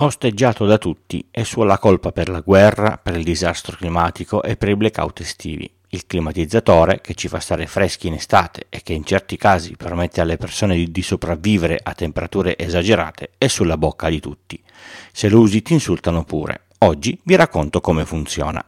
Osteggiato da tutti, è sua la colpa per la guerra, per il disastro climatico e per i blackout estivi. Il climatizzatore, che ci fa stare freschi in estate e che in certi casi permette alle persone di, di sopravvivere a temperature esagerate, è sulla bocca di tutti. Se lo usi ti insultano pure. Oggi vi racconto come funziona.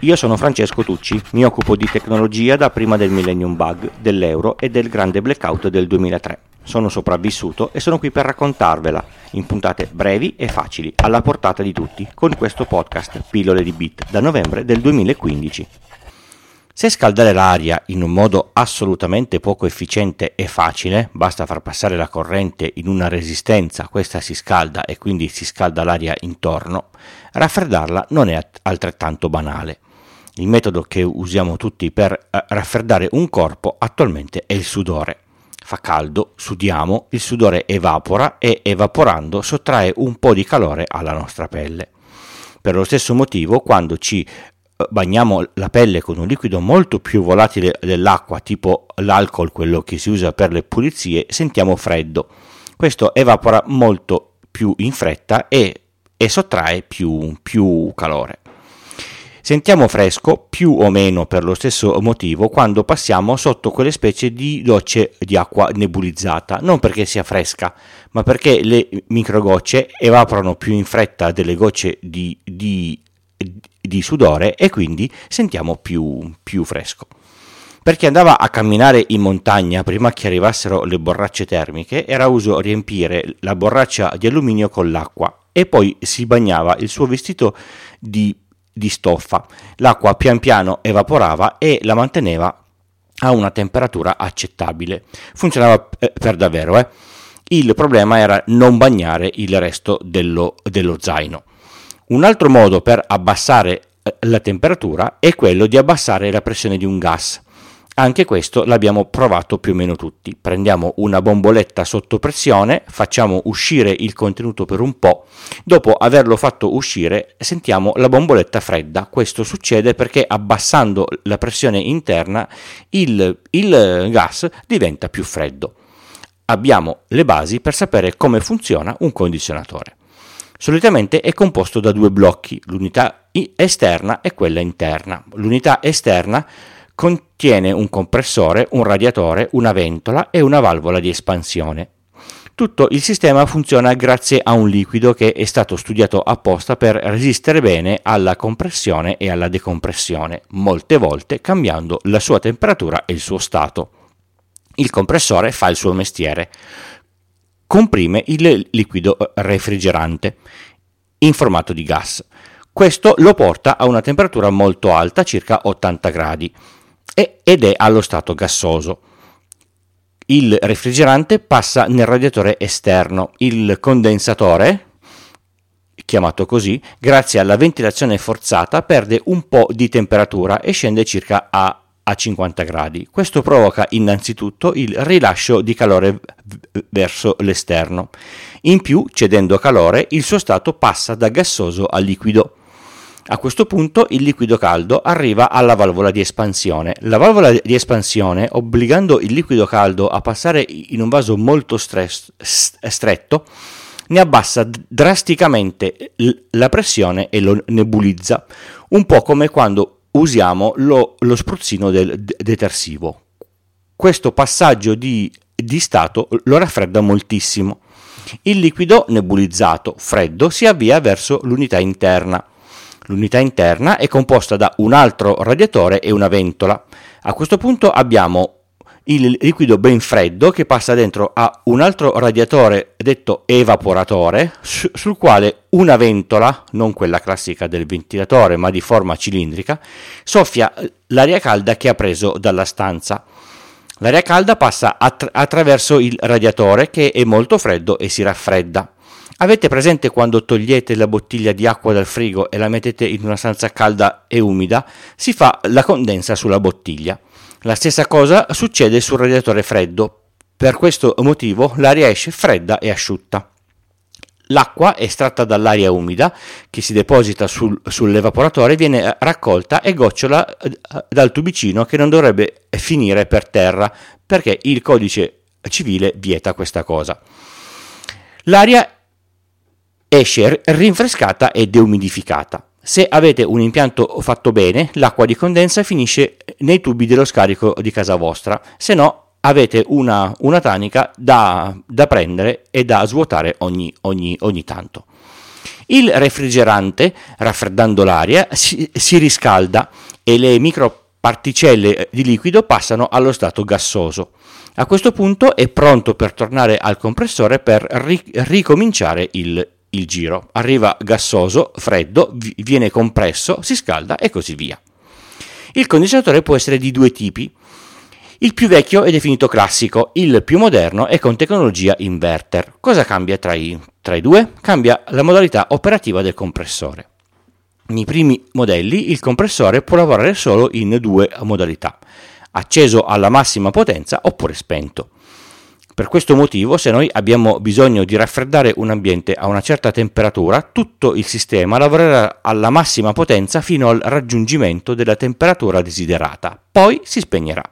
Io sono Francesco Tucci, mi occupo di tecnologia da prima del Millennium Bug, dell'euro e del grande blackout del 2003 sono sopravvissuto e sono qui per raccontarvela in puntate brevi e facili, alla portata di tutti, con questo podcast Pillole di Bit da novembre del 2015. Se scaldare l'aria in un modo assolutamente poco efficiente e facile, basta far passare la corrente in una resistenza, questa si scalda e quindi si scalda l'aria intorno, raffreddarla non è altrettanto banale. Il metodo che usiamo tutti per eh, raffreddare un corpo attualmente è il sudore fa caldo, sudiamo, il sudore evapora e evaporando sottrae un po' di calore alla nostra pelle. Per lo stesso motivo, quando ci eh, bagniamo la pelle con un liquido molto più volatile dell'acqua, tipo l'alcol, quello che si usa per le pulizie, sentiamo freddo. Questo evapora molto più in fretta e, e sottrae più, più calore. Sentiamo fresco più o meno per lo stesso motivo quando passiamo sotto quelle specie di docce di acqua nebulizzata, non perché sia fresca, ma perché le microgocce evaporano più in fretta delle gocce di, di, di sudore e quindi sentiamo più, più fresco. Per chi andava a camminare in montagna prima che arrivassero le borracce termiche, era uso riempire la borraccia di alluminio con l'acqua e poi si bagnava il suo vestito di di stoffa. L'acqua pian piano evaporava e la manteneva a una temperatura accettabile. Funzionava eh, per davvero. Eh. Il problema era non bagnare il resto dello, dello zaino. Un altro modo per abbassare eh, la temperatura è quello di abbassare la pressione di un gas. Anche questo l'abbiamo provato più o meno tutti. Prendiamo una bomboletta sotto pressione, facciamo uscire il contenuto per un po', dopo averlo fatto uscire sentiamo la bomboletta fredda. Questo succede perché abbassando la pressione interna il, il gas diventa più freddo. Abbiamo le basi per sapere come funziona un condizionatore. Solitamente è composto da due blocchi, l'unità esterna e quella interna. L'unità esterna Contiene un compressore, un radiatore, una ventola e una valvola di espansione. Tutto il sistema funziona grazie a un liquido che è stato studiato apposta per resistere bene alla compressione e alla decompressione, molte volte cambiando la sua temperatura e il suo stato. Il compressore fa il suo mestiere, comprime il liquido refrigerante in formato di gas. Questo lo porta a una temperatura molto alta, circa 80 gradi ed è allo stato gassoso. Il refrigerante passa nel radiatore esterno, il condensatore, chiamato così, grazie alla ventilazione forzata perde un po' di temperatura e scende circa a, a 50 gradi. Questo provoca innanzitutto il rilascio di calore verso l'esterno. In più, cedendo calore, il suo stato passa da gassoso a liquido. A questo punto il liquido caldo arriva alla valvola di espansione. La valvola di espansione, obbligando il liquido caldo a passare in un vaso molto stress, stretto, ne abbassa drasticamente la pressione e lo nebulizza, un po' come quando usiamo lo, lo spruzzino del detersivo. Questo passaggio di, di stato lo raffredda moltissimo. Il liquido nebulizzato freddo si avvia verso l'unità interna L'unità interna è composta da un altro radiatore e una ventola. A questo punto abbiamo il liquido ben freddo che passa dentro a un altro radiatore detto evaporatore sul quale una ventola, non quella classica del ventilatore ma di forma cilindrica, soffia l'aria calda che ha preso dalla stanza. L'aria calda passa att- attraverso il radiatore che è molto freddo e si raffredda. Avete presente quando togliete la bottiglia di acqua dal frigo e la mettete in una stanza calda e umida? Si fa la condensa sulla bottiglia. La stessa cosa succede sul radiatore freddo. Per questo motivo l'aria esce fredda e asciutta. L'acqua estratta dall'aria umida che si deposita sul, sull'evaporatore viene raccolta e gocciola eh, dal tubicino che non dovrebbe finire per terra perché il codice civile vieta questa cosa. L'aria esce rinfrescata e deumidificata. Se avete un impianto fatto bene, l'acqua di condensa finisce nei tubi dello scarico di casa vostra, se no avete una, una tanica da, da, prendere e da svuotare ogni, ogni, ogni tanto. Il refrigerante, raffreddando l'aria, si, si riscalda e le microparticelle di liquido passano allo stato gassoso. A questo punto è pronto per tornare al compressore per ri- ricominciare il, il giro. Arriva gassoso, freddo, viene compresso, si scalda e così via. Il condizionatore può essere di due tipi. Il più vecchio è definito classico, il più moderno è con tecnologia inverter. Cosa cambia tra i, tra i due? Cambia la modalità operativa del compressore. Nei primi modelli il compressore può lavorare solo in due modalità, acceso alla massima potenza oppure spento. Per questo motivo, se noi abbiamo bisogno di raffreddare un ambiente a una certa temperatura, tutto il sistema lavorerà alla massima potenza fino al raggiungimento della temperatura desiderata, poi si spegnerà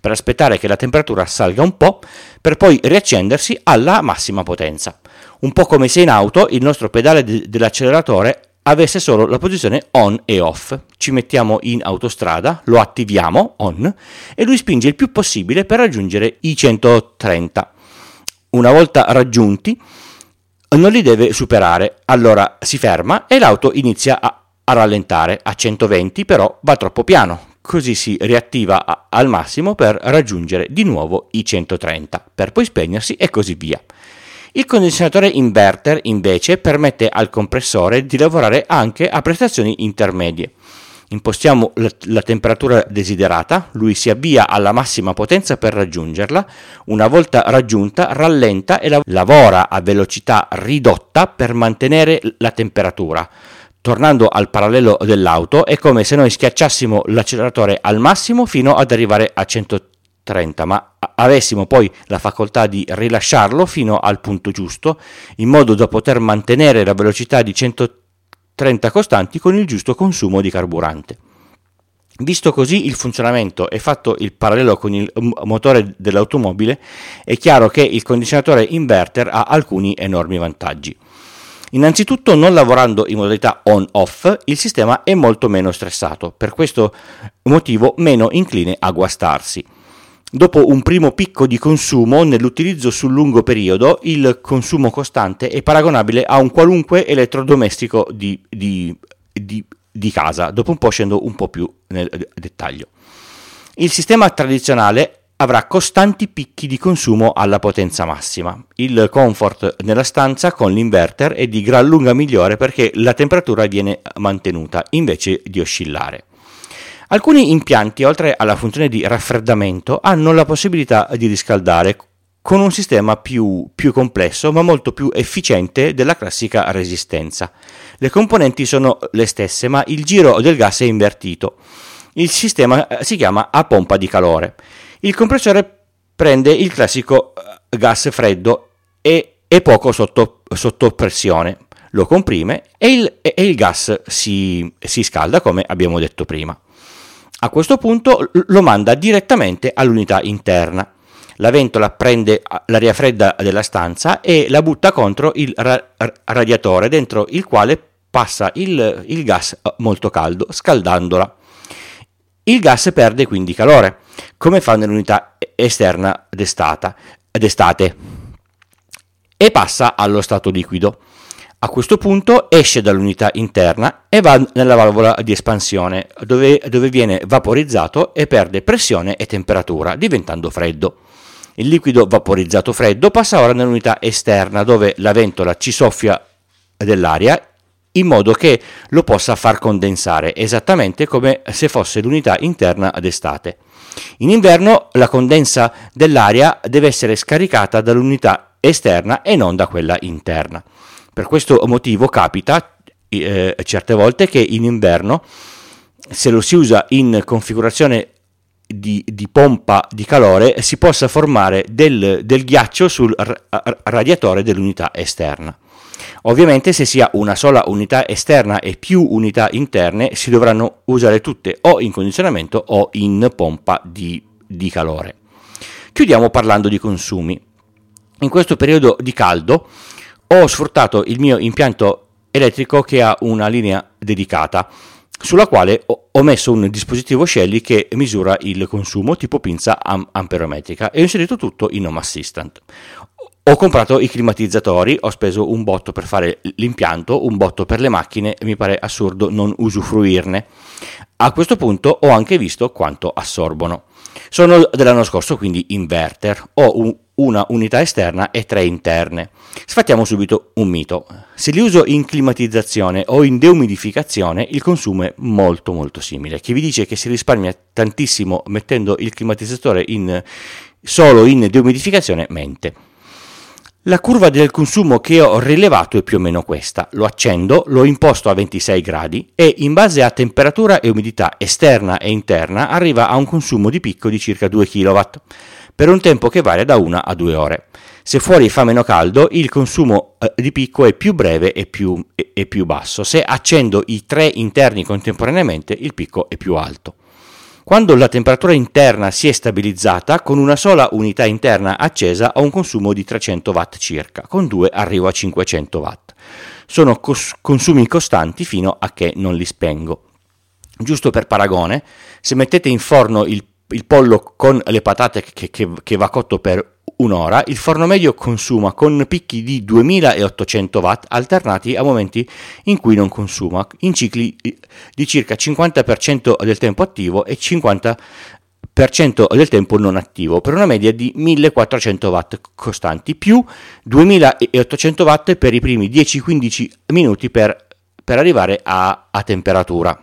per aspettare che la temperatura salga un po' per poi riaccendersi alla massima potenza. Un po' come se in auto il nostro pedale de- dell'acceleratore avesse solo la posizione on e off. Ci mettiamo in autostrada, lo attiviamo on e lui spinge il più possibile per raggiungere i 130. Una volta raggiunti non li deve superare, allora si ferma e l'auto inizia a, a rallentare a 120, però va troppo piano così si riattiva a, al massimo per raggiungere di nuovo i 130, per poi spegnersi e così via. Il condizionatore inverter invece permette al compressore di lavorare anche a prestazioni intermedie. Impostiamo la, temperatura desiderata, lui si avvia alla massima potenza per raggiungerla, una volta raggiunta rallenta e la, lavora a velocità ridotta per mantenere la temperatura tornando al parallelo dell'auto, è come se noi schiacciassimo l'acceleratore al massimo fino ad arrivare a 130, ma avessimo poi la facoltà di rilasciarlo fino al punto giusto, in modo da poter mantenere la velocità di 130 costanti con il giusto consumo di carburante. Visto così il funzionamento e fatto il parallelo con il motore dell'automobile, è chiaro che il condizionatore inverter ha alcuni enormi vantaggi. Innanzitutto non lavorando in modalità on-off il sistema è molto meno stressato, per questo motivo meno incline a guastarsi. Dopo un primo picco di consumo nell'utilizzo sul lungo periodo, il consumo costante è paragonabile a un qualunque elettrodomestico di, di, di, di casa. Dopo un po' scendo un po' più nel dettaglio. Il sistema tradizionale avrà costanti picchi di consumo alla potenza massima. Il comfort nella stanza con l'inverter è di gran lunga migliore perché la temperatura viene mantenuta invece di oscillare. Alcuni impianti, oltre alla funzione di raffreddamento, hanno la possibilità di riscaldare con un sistema più, più, complesso ma molto più efficiente della classica resistenza. Le componenti sono le stesse ma il giro del gas è invertito. Il sistema eh, si chiama a pompa di calore. Il compressore prende il classico eh, gas freddo e è poco sotto, sotto pressione, lo comprime e il, e il gas si, si scalda come abbiamo detto prima. A questo punto lo manda direttamente all'unità interna. La ventola prende l'aria fredda della stanza e la butta contro il ra- radiatore dentro il quale passa il, il gas molto caldo, scaldandola. Il gas perde quindi calore come fa nell'unità esterna d'estate, d'estate e passa allo stato liquido. A questo punto esce dall'unità interna e va nella valvola di espansione dove, dove viene vaporizzato e perde pressione e temperatura diventando freddo. Il liquido vaporizzato freddo passa ora nell'unità esterna dove la ventola ci soffia dell'aria in modo che lo possa far condensare esattamente come se fosse l'unità interna d'estate. In inverno la condensa dell'aria deve essere scaricata dall'unità esterna e non da quella interna. Per questo motivo capita eh, certe volte che in inverno, se lo si usa in configurazione di, di, pompa di calore, si possa formare del, del ghiaccio sul radiatore dell'unità esterna. Ovviamente se si ha una sola unità esterna e più unità interne si dovranno usare tutte o in condizionamento o in pompa di, di calore. Chiudiamo parlando di consumi. In questo periodo di caldo ho sfruttato il mio impianto elettrico che ha una linea dedicata sulla quale ho messo un dispositivo Shelly che misura il consumo tipo pinza amperometrica e ho inserito tutto in Home Assistant. Ho comprato i climatizzatori, ho speso un botto per fare l'impianto, un botto per le macchine e mi pare assurdo non usufruirne. A questo punto ho anche visto quanto assorbono. Sono dell'anno scorso, quindi inverter. Ho un, una unità esterna e tre interne. Sfattiamo subito un mito. Se li uso in climatizzazione o in deumidificazione, il consumo è molto molto simile. Chi vi dice che si risparmia tantissimo mettendo il climatizzatore in, solo in deumidificazione mente. La curva del consumo che ho rilevato è più o meno questa. Lo accendo, lo imposto a 26 gradi e in base a temperatura e umidità esterna e interna arriva a un consumo di picco di circa 2 kW per un tempo che varia da 1 a 2 ore. Se fuori fa meno caldo, il consumo eh, di picco è più breve e più, e, più basso. Se accendo i tre interni contemporaneamente, il picco è più alto. Quando la temperatura interna si è stabilizzata, con una sola unità interna accesa ho un consumo di 300 watt circa, con due arrivo a 500 watt. Sono cos- consumi costanti fino a che non li spengo. Giusto per paragone, se mettete in forno il, il pollo con le patate che, che, che va cotto per un'ora, il forno medio consuma con picchi di 2800 watt alternati a momenti in cui non consuma, in cicli di circa 50% del tempo attivo e 50% del tempo non attivo, per una media di 1400 watt costanti, più 2800 watt per i primi 10-15 minuti per, per arrivare a, a temperatura.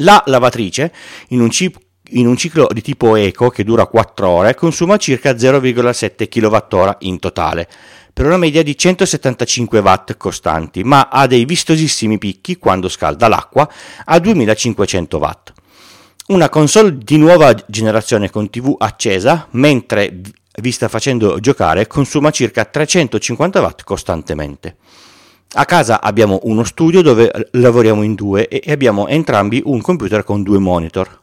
La lavatrice, in un chip in un ciclo di tipo eco che dura 4 ore consuma circa 0,7 kWh in totale, per una media di 175 watt costanti, ma ha dei vistosissimi picchi quando scalda l'acqua a 2500 watt. Una console di nuova generazione con TV accesa, mentre vi sta facendo giocare, consuma circa 350 watt costantemente. A casa abbiamo uno studio dove lavoriamo in due e abbiamo entrambi un computer con due monitor.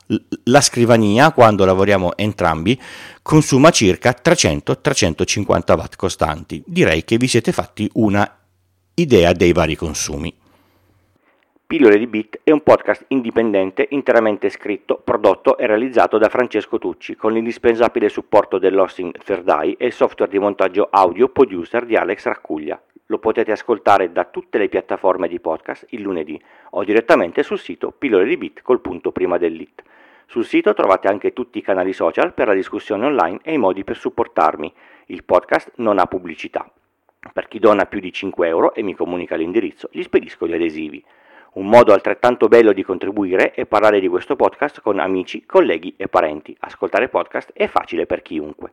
La scrivania, quando lavoriamo entrambi, consuma circa 300-350 watt costanti. Direi che vi siete fatti una idea dei vari consumi. Pillole di Bit è un podcast indipendente interamente scritto, prodotto e realizzato da Francesco Tucci con l'indispensabile supporto dell'hosting Third e il software di montaggio audio producer di Alex Raccuglia. Lo potete ascoltare da tutte le piattaforme di podcast il lunedì o direttamente sul sito pillole di bit col punto prima dell'it. Sul sito trovate anche tutti i canali social per la discussione online e i modi per supportarmi. Il podcast non ha pubblicità. Per chi dona più di 5 euro e mi comunica l'indirizzo, gli spedisco gli adesivi. Un modo altrettanto bello di contribuire è parlare di questo podcast con amici, colleghi e parenti. Ascoltare podcast è facile per chiunque.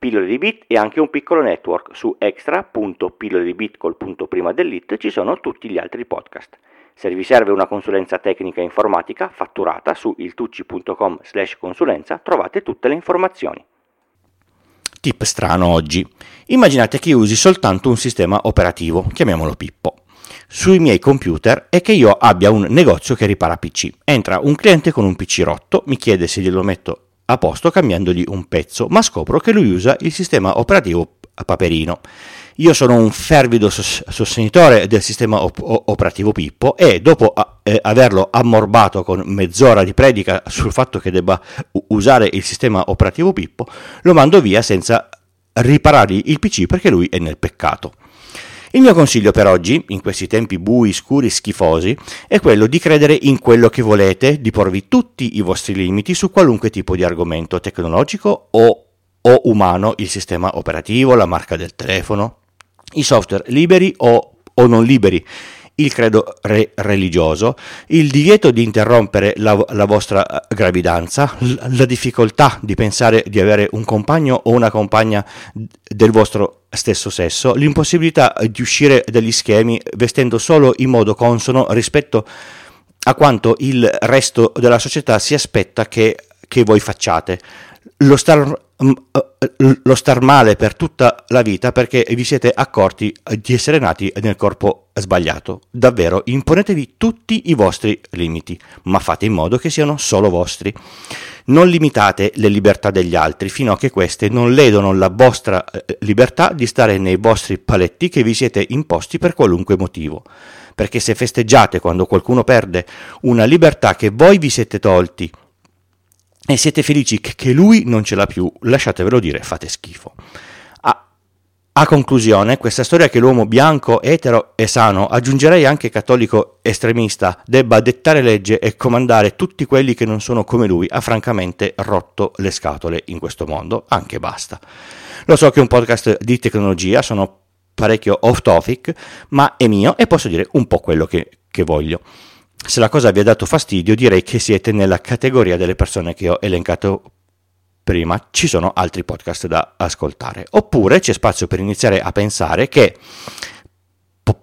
Pillole di Bit e anche un piccolo network su extra.pillole di Bit col punto prima dell'it ci sono tutti gli altri podcast. Se vi serve una consulenza tecnica informatica fatturata su iltucci.com slash consulenza trovate tutte le informazioni. Tip strano oggi. Immaginate che usi soltanto un sistema operativo, chiamiamolo Pippo sui miei computer è che io abbia un negozio che ripara PC. Entra un cliente con un PC rotto, mi chiede se glielo metto a posto cambiandogli un pezzo, ma scopro che lui usa il sistema operativo Paperino. Io sono un fervido sostenitore del sistema op- operativo Pippo e dopo a- eh, averlo ammorbato con mezz'ora di predica sul fatto che debba usare il sistema operativo Pippo, lo mando via senza riparargli il PC perché lui è nel peccato. Il mio consiglio per oggi, in questi tempi bui, scuri, schifosi, è quello di credere in quello che volete, di porvi tutti i vostri limiti su qualunque tipo di argomento tecnologico o, o umano, il sistema operativo, la marca del telefono, i software liberi o, o non liberi, il credo re- religioso, il divieto di interrompere la, la vostra eh, gravidanza, l- la difficoltà di pensare di avere un compagno o una compagna del vostro stesso sesso, l'impossibilità di uscire dagli schemi vestendo solo in modo consono rispetto a quanto il resto della società si aspetta che, che voi facciate, lo star lo star male per tutta la vita perché vi siete accorti di essere nati nel corpo sbagliato. Davvero, imponetevi tutti i vostri limiti, ma fate in modo che siano solo vostri. Non limitate le libertà degli altri fino a che queste non ledono la vostra eh, libertà di stare nei vostri paletti che vi siete imposti per qualunque motivo. Perché se festeggiate quando qualcuno perde una libertà che voi vi siete tolti e siete felici che lui non ce l'ha più, lasciatevelo dire, fate schifo. A conclusione, questa storia che l'uomo bianco, etero e sano, aggiungerei anche cattolico estremista, debba dettare legge e comandare tutti quelli che non sono come lui, ha francamente rotto le scatole in questo mondo, anche basta. Lo so che è un podcast di tecnologia, sono parecchio off topic, ma è mio e posso dire un po' quello che, che voglio. Se la cosa vi ha dato fastidio, direi che siete nella categoria delle persone che ho elencato prima, ci sono altri podcast da ascoltare. Oppure c'è spazio per iniziare a pensare che po-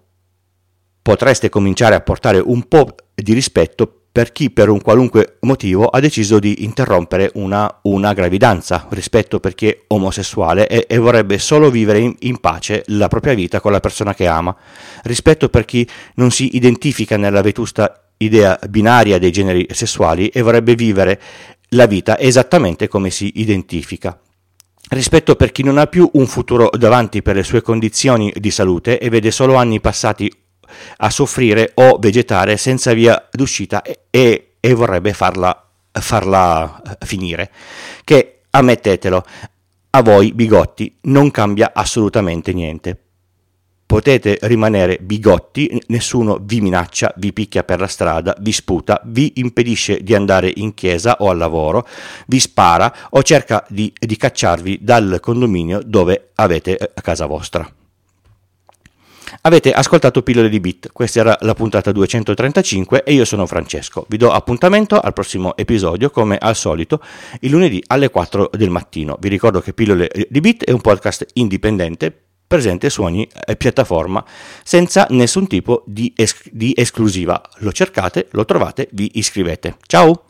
potreste cominciare a portare un po' di rispetto per chi per un qualunque motivo ha deciso di interrompere una, una gravidanza, rispetto per chi è omosessuale e, e vorrebbe solo vivere in, in, pace la propria vita con la persona che ama, rispetto per chi non si identifica nella vetusta idea binaria dei generi sessuali e vorrebbe vivere la vita esattamente come si identifica. Rispetto per chi non ha più un futuro davanti per le sue condizioni di salute e vede solo anni passati a soffrire o vegetare senza via d'uscita e, e vorrebbe farla, farla eh, finire. Che, ammettetelo, a voi bigotti non cambia assolutamente niente potete rimanere bigotti, nessuno vi minaccia, vi picchia per la strada, vi sputa, vi impedisce di andare in chiesa o al lavoro, vi spara o cerca di, di cacciarvi dal condominio dove avete a eh, casa vostra. Avete ascoltato Pillole di Bit, questa era la puntata 235 e io sono Francesco. Vi do appuntamento al prossimo episodio come al solito il lunedì alle 4 del mattino. Vi ricordo che Pillole di Bit è un podcast indipendente presente su ogni eh, piattaforma senza nessun tipo di, es- di esclusiva. Lo cercate, lo trovate, vi iscrivete. Ciao!